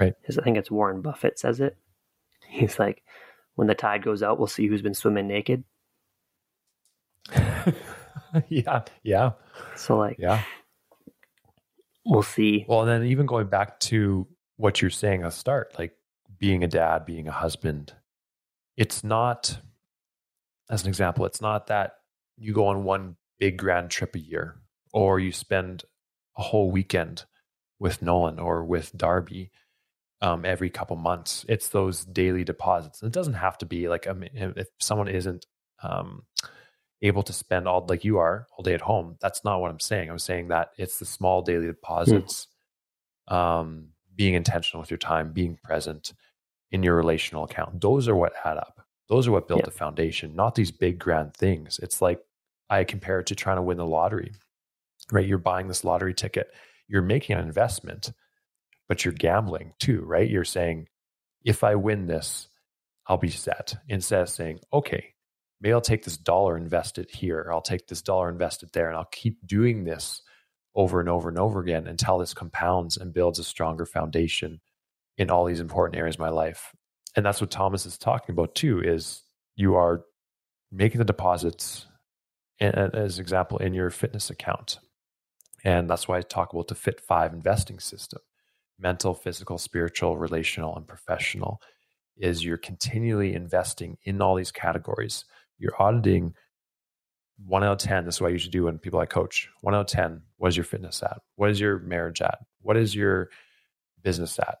Right. I think it's Warren Buffett says it. He's like, when the tide goes out, we'll see who's been swimming naked. yeah. Yeah. So like, Yeah. we'll see. Well, then even going back to what you're saying at the start, like being a dad, being a husband, it's not, as an example, it's not that you go on one big grand trip a year or you spend a whole weekend with Nolan or with Darby um, every couple months. It's those daily deposits. And it doesn't have to be like, I mean, if someone isn't um, able to spend all like you are all day at home, that's not what I'm saying. I'm saying that it's the small daily deposits, um, being intentional with your time, being present in your relational account. Those are what add up. Those are what build Yeah. the foundation, not these big grand things. It's like I compare it to trying to win the lottery, right? You're buying this lottery ticket, you're making an investment, but you're gambling too, right? You're saying, if I win this, I'll be set. Instead of saying, okay, maybe I'll take this dollar, invest it here. I'll take this dollar, invest it there, and I'll keep doing this over and over and over again until this compounds and builds a stronger foundation in all these important areas of my life. And that's what Thomas is talking about too, is you are making the deposits as example in your fitness account. And that's why I talk about the Fit 5 investing system. Mental, physical, spiritual, relational, and professional is you're continually investing in all these categories. You're auditing one out of 10. This is what I usually do when people I coach. One out of 10, what is your fitness at? What is your marriage at? What is your business at?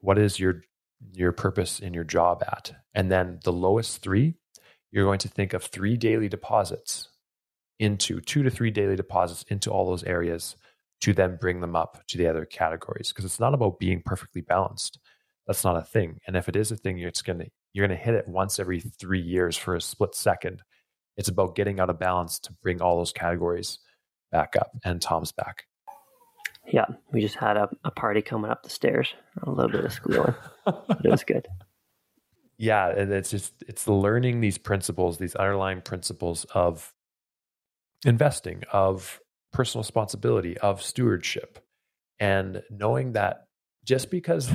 What is your your purpose in your job at? And then the lowest three, you're going to think of three daily deposits into two to three daily deposits into all those areas to then bring them up to the other categories. Because it's not about being perfectly balanced. That's not a thing. And if it is a thing, you're gonna you're gonna hit it once every three years for a split second. It's about getting out of balance to bring all those categories back up. And Tom's back. Yeah, we just had a, a party coming up the stairs. A little bit of squealing, but it was good. yeah and it's just it's learning these principles these underlying principles of investing of personal responsibility of stewardship. And knowing that just because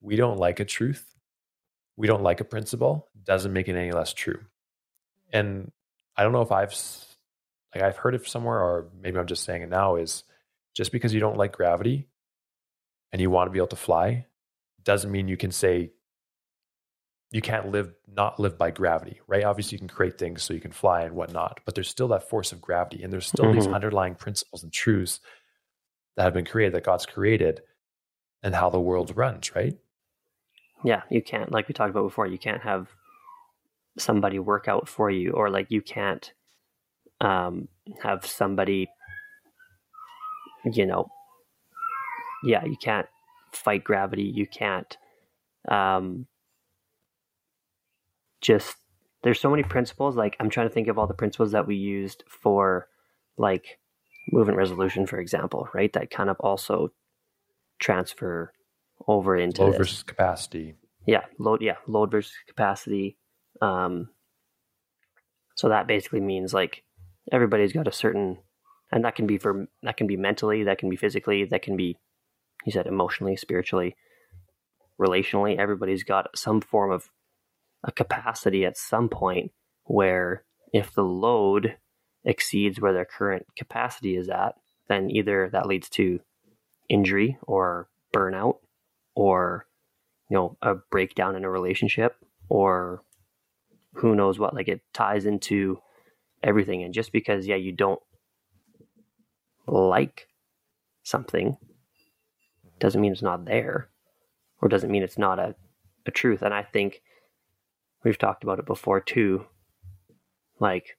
we don't like a truth we don't like a principle doesn't make it any less true. And i don't know if i've like i've heard it somewhere or maybe i'm just saying it now is just because you don't like gravity and you want to be able to fly doesn't mean you can say you can't live not live by gravity, right? Obviously, you can create things so you can fly and whatnot, but there's still that force of gravity, and there's still these Mhm. underlying principles and truths that have been created that God's created, and how the world runs, right? Yeah, you can't, like we talked about before, you can't have somebody work out for you, or like you can't um, have somebody, you know, yeah, you can't fight gravity. You can't um, just, there's so many principles. Like, I'm trying to think of all the principles that we used for, like, movement resolution, for example, right? That kind of also transfer over into Load this. versus capacity. Yeah, load. Yeah, load versus capacity. Um, so that basically means like everybody's got a certain, and that can be for that can be mentally, that can be physically, that can be, you said emotionally, spiritually, relationally. Everybody's got some form of a capacity at some point where if the load exceeds where their current capacity is at, then either that leads to injury or burnout or you know a breakdown in a relationship or who knows what like it ties into everything. And just because yeah you don't like something doesn't mean it's not there or doesn't mean it's not a, a truth. And i think we've talked about it before too. Like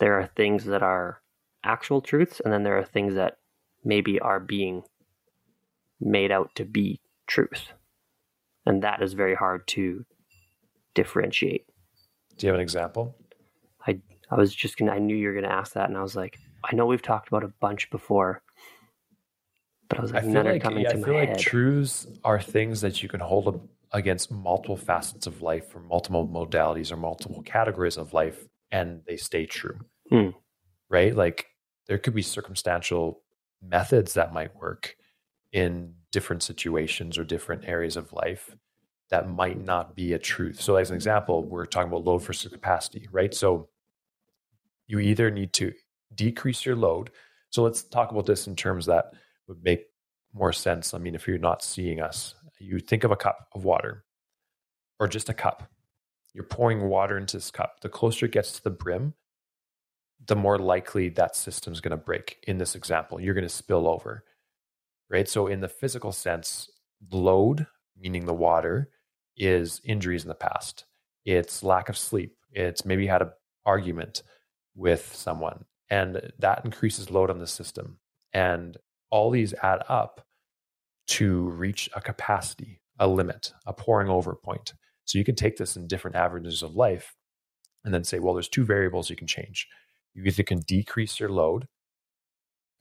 there are things that are actual truths and then there are things that maybe are being made out to be truth and that is very hard to differentiate. Do you have an example? i i was just gonna i knew you were gonna ask that and i was like i know we've talked about a bunch before but i was like feel none are like coming yeah, to I my feel like truths are things that you can hold up against multiple facets of life or multiple modalities or multiple categories of life and they stay true. Hmm. Right? Like there could be circumstantial methods that might work, in different situations or different areas of life that might not be a truth. So, as an example, we're talking about load versus capacity, right? So, you either need to decrease your load. So, let's talk about this in terms that would make more sense. I mean, if you're not seeing us, you think of a cup of water or just a cup. You're pouring water into this cup. The closer it gets to the brim, the more likely that system's going to break. In this example, you're going to spill over, right? So, in the physical sense, load, meaning the water, is injuries in the past. It's lack of sleep. It's maybe had an argument with someone, and that increases load on the system. And all these add up to reach a capacity, a limit, a pouring over point. So you can take this in different averages of life and then say, well, there's two variables you can change. You either can decrease your load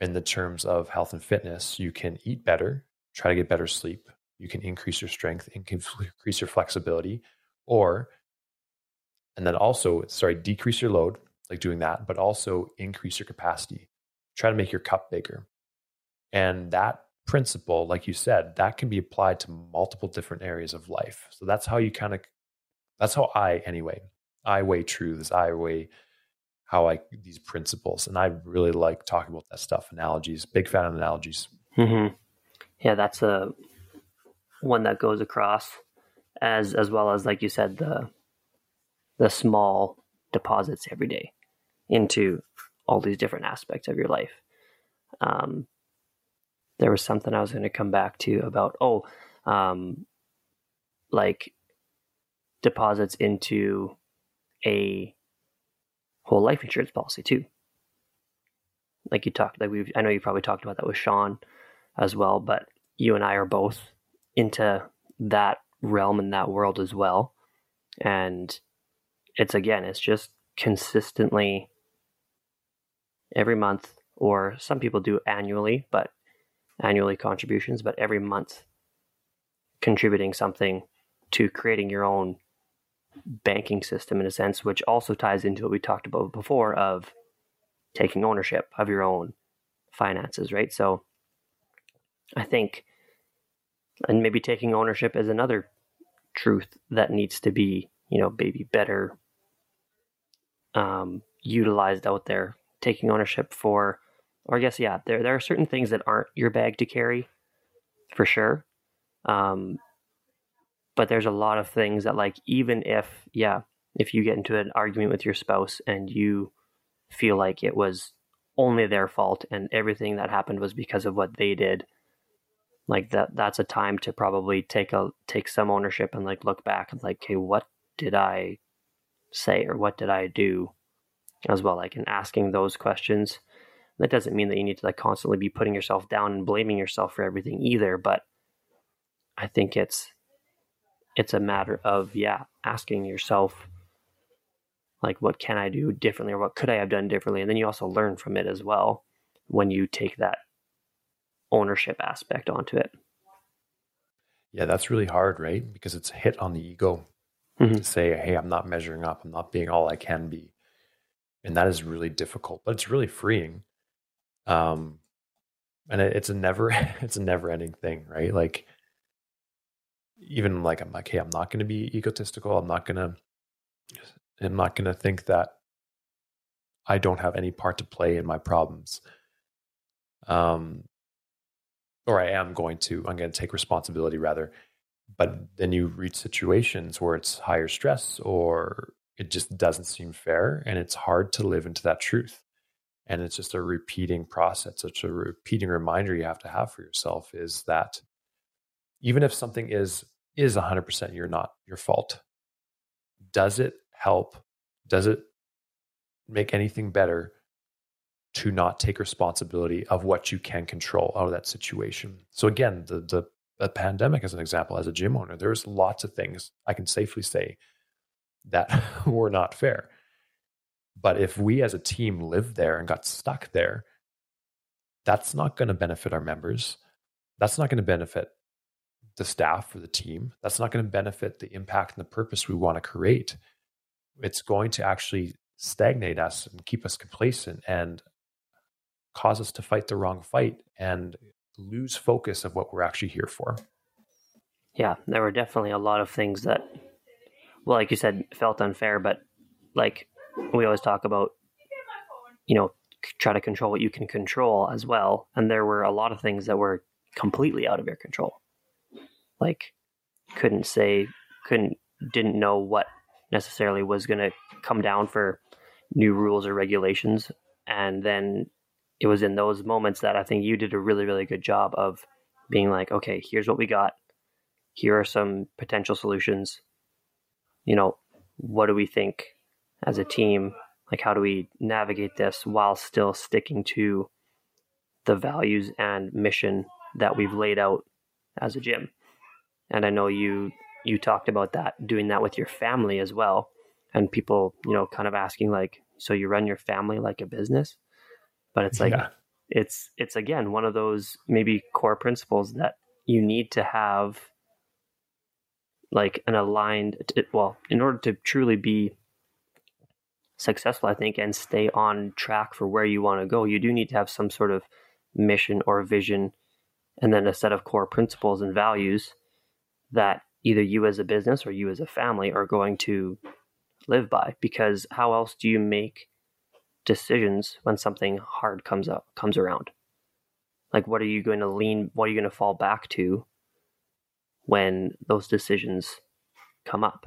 in the terms of health and fitness, you can eat better, try to get better sleep, you can increase your strength, and increase your flexibility, or, and then also, sorry, decrease your load, like doing that, but also increase your capacity. Try to make your cup bigger. And that principle, like you said, that can be applied to multiple different areas of life. So that's how you kind of, that's how I, anyway, I weigh truths. I weigh how I, these principles. And I really like talking about that stuff, analogies, big fan of analogies. Mm-hmm. Yeah, that's a one that goes across as, as well as, like you said, the, the small deposits every day into all these different aspects of your life. Um, there was something I was going to come back to about oh, um, like deposits into a whole life insurance policy too. Like you talked, like we've—I know you probably talked about that with Sean as well, but you and I are both into that realm and that world as well. And it's again, it's just consistently every month, or some people do annually, but annually contributions, but every month contributing something to creating your own banking system in a sense, which also ties into what we talked about before of taking ownership of your own finances, right? So I think, and maybe taking ownership is another truth that needs to be, you know, maybe better um, utilized out there. Taking ownership for or I guess yeah, there there are certain things that aren't your bag to carry, for sure. Um, but there's a lot of things that like even if yeah, if you get into an argument with your spouse and you feel like it was only their fault and everything that happened was because of what they did, like that that's a time to probably take a take some ownership and like look back and like, okay, what did I say or what did I do as well? Like in asking those questions that doesn't mean that you need to like constantly be putting yourself down and blaming yourself for everything either, but I think it's it's a matter of yeah, asking yourself like what can I do differently or what could I have done differently and then you also learn from it as well when you take that ownership aspect onto it. Yeah, that's really hard, right? Because it's a hit on the ego mm-hmm. to say, hey, I'm not measuring up, I'm not being all I can be. And that is really difficult, but it's really freeing um and it, it's a never it's a never ending thing right? Like even like i'm like hey i'm not going to be egotistical. I'm not going to i'm not going to think that i don't have any part to play in my problems um or i am going to i'm going to take responsibility rather. But then you reach situations where it's higher stress or it just doesn't seem fair and it's hard to live into that truth and it's just a repeating process. It's a repeating reminder you have to have for yourself is that even if something is is 100% you're not your fault. Does it help? Does it make anything better to not take responsibility of what you can control out of that situation? So again the the, the pandemic as an example as a gym owner there's lots of things i can safely say that were not fair but if we as a team lived there and got stuck there, that's not going to benefit our members. That's not going to benefit the staff or the team. That's not going to benefit the impact and the purpose we want to create. It's going to actually stagnate us and keep us complacent and cause us to fight the wrong fight and lose focus of what we're actually here for. Yeah, there were definitely a lot of things that, well, like you said, felt unfair, but like we always talk about, you know, try to control what you can control as well. And there were a lot of things that were completely out of your control. Like, couldn't say, couldn't, didn't know what necessarily was going to come down for new rules or regulations. And then it was in those moments that I think you did a really, really good job of being like, okay, here's what we got. Here are some potential solutions. You know, what do we think as a team? Like, how do we navigate this while still sticking to the values and mission that we've laid out as a gym? And I know you you talked about that doing that with your family as well, and people you know kind of asking like, so you run your family like a business? But it's like yeah. it's it's again one of those maybe core principles that you need to have like an aligned well in order to truly be successful, I think, and stay on track for where you want to go, you do need to have some sort of mission or vision and then a set of core principles and values that either you as a business or you as a family are going to live by because how else do you make decisions when something hard comes up comes around? Like what are you going to lean what are you going to fall back to when those decisions come up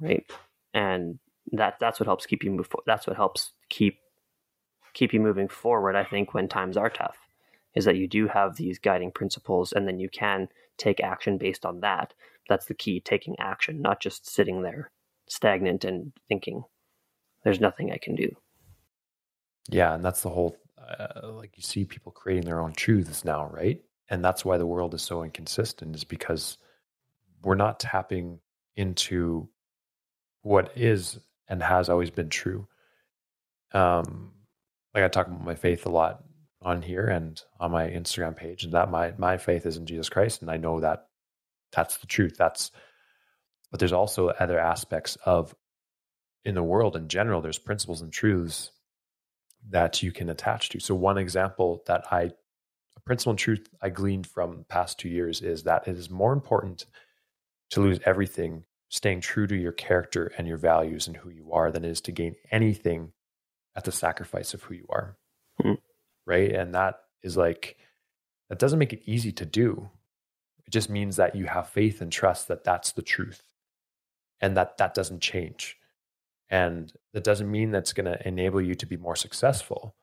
right? And that that's what helps keep you move that's what helps keep keep you moving forward i think when times are tough is that you do have these guiding principles and then you can take action based on that. That's the key taking action not just sitting there stagnant and thinking there's nothing i can do. Yeah and that's the whole uh, like you see people creating their own truths now right? And that's why the world is so inconsistent is because we're not tapping into what is and has always been true. Um, like I talk about my faith a lot on here and on my Instagram page, and that my my faith is in Jesus Christ, and I know that that's the truth. That's but there's also other aspects of in the world in general. There's principles and truths that you can attach to. So one example that I a principle and truth I gleaned from past two years is that it is more important to lose everything staying true to your character and your values and who you are than it is to gain anything at the sacrifice of who you are. Mm-hmm. Right. And that is like, that doesn't make it easy to do. It just means that you have faith and trust that that's the truth and that that doesn't change. And that doesn't mean that's going to enable you to be more successful.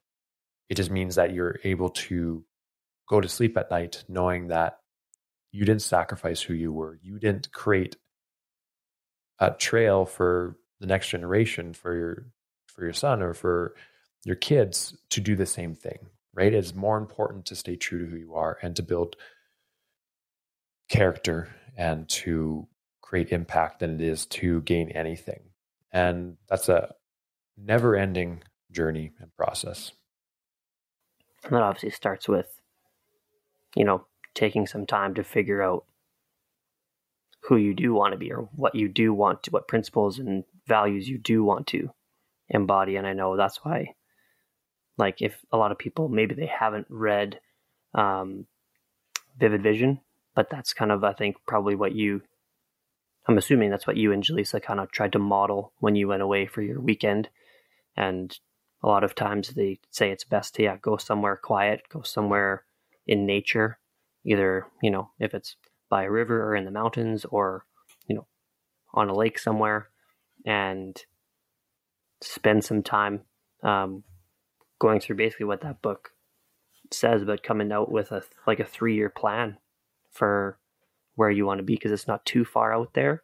It just means that you're able to go to sleep at night knowing that you didn't sacrifice who you were. You didn't create a trail for the next generation for your for your son or for your kids to do the same thing right? It's more important to stay true to who you are and to build character and to create impact than it is to gain anything. And that's a never ending journey and process. And that obviously starts with you know taking some time to figure out who you do want to be or what you do want to, what principles and values you do want to embody. And I know that's why, like, if a lot of people maybe they haven't read um, Vivid Vision, but that's kind of, I think, probably what you, I'm assuming that's what you and Jaleesa kind of tried to model when you went away for your weekend. And a lot of times they say it's best to, yeah, go somewhere quiet, go somewhere in nature, either, you know, if it's by a river or in the mountains or you know on a lake somewhere and spend some time um, going through basically what that book says but coming out with a like a three year plan for where you want to be because it's not too far out there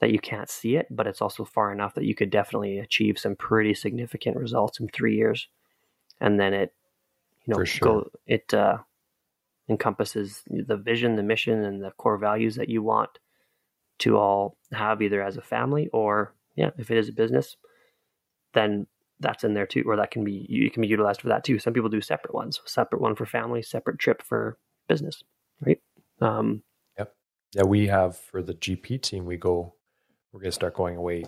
that you can't see it but it's also far enough that you could definitely achieve some pretty significant results in three years and then it you know sure. go it uh encompasses the vision, the mission, and the core values that you want to all have either as a family or yeah, if it is a business, then that's in there too, or that can be you can be utilized for that too. Some people do separate ones, separate one for family, separate trip for business, right? Um, yep. Yeah, we have for the GP team, we go. We're going to start going away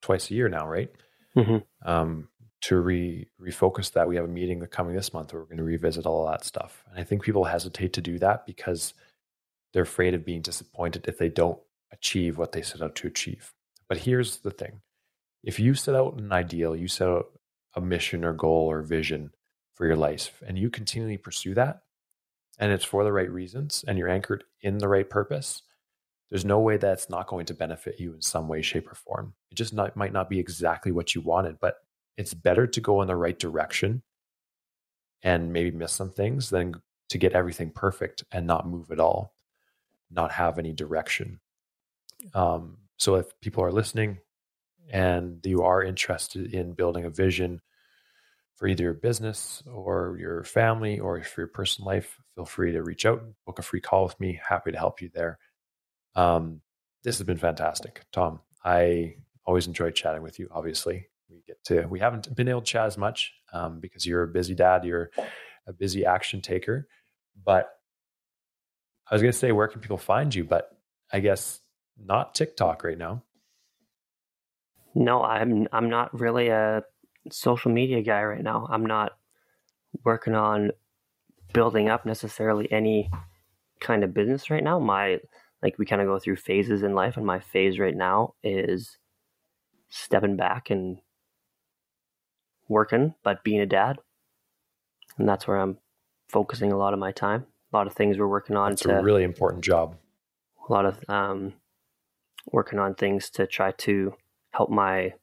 twice a year now, right? Mm-hmm. Um, to re refocus that. We have a meeting coming this month where we're going to revisit all that stuff. And I think people hesitate to do that because they're afraid of being disappointed if they don't achieve what they set out to achieve. But here's the thing. If you set out an ideal, you set out a mission or goal or vision for your life and you continually pursue that and it's for the right reasons and you're anchored in the right purpose, there's no way that's not going to benefit you in some way, shape, or form. It just not, might not be exactly what you wanted, but it's better to go in the right direction and maybe miss some things than to get everything perfect and not move at all, not have any direction. Um, so if people are listening and you are interested in building a vision for either your business or your family or for your personal life, feel free to reach out, book a free call with me. Happy to help you there. Um, this has been fantastic, Tom. I always enjoy chatting with you. Obviously, we get to we haven't been able to chat as much um, because you're a busy dad, you're a busy action taker. But I was going to say, where can people find you? But I guess not TikTok right now. No, I'm I'm not really a social media guy right now. I'm not working on building up necessarily any kind of business right now. My like we kind of go through phases in life, and my phase right now is stepping back and working, but being a dad, and that's where I'm focusing a lot of my time. A lot of things we're working on. It's a really important job. A lot of um, working on things to try to help my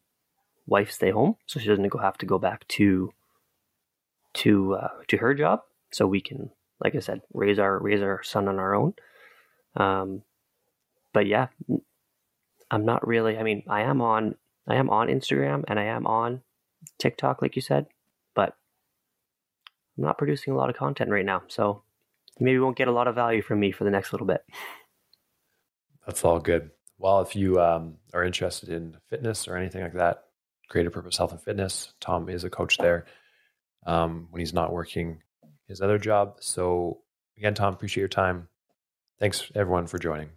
wife stay home, so she doesn't go have to go back to to uh, to her job, so we can, like I said, raise our raise our son on our own. Um, but yeah, I'm not really. I mean, I am on I am on Instagram and I am on TikTok, like you said, but I'm not producing a lot of content right now. So you maybe won't get a lot of value from me for the next little bit. That's all good. Well, if you um, are interested in fitness or anything like that, Greater Purpose Health and Fitness, Tom is a coach there um, when he's not working his other job. So, again, Tom, appreciate your time. Thanks, everyone, for joining.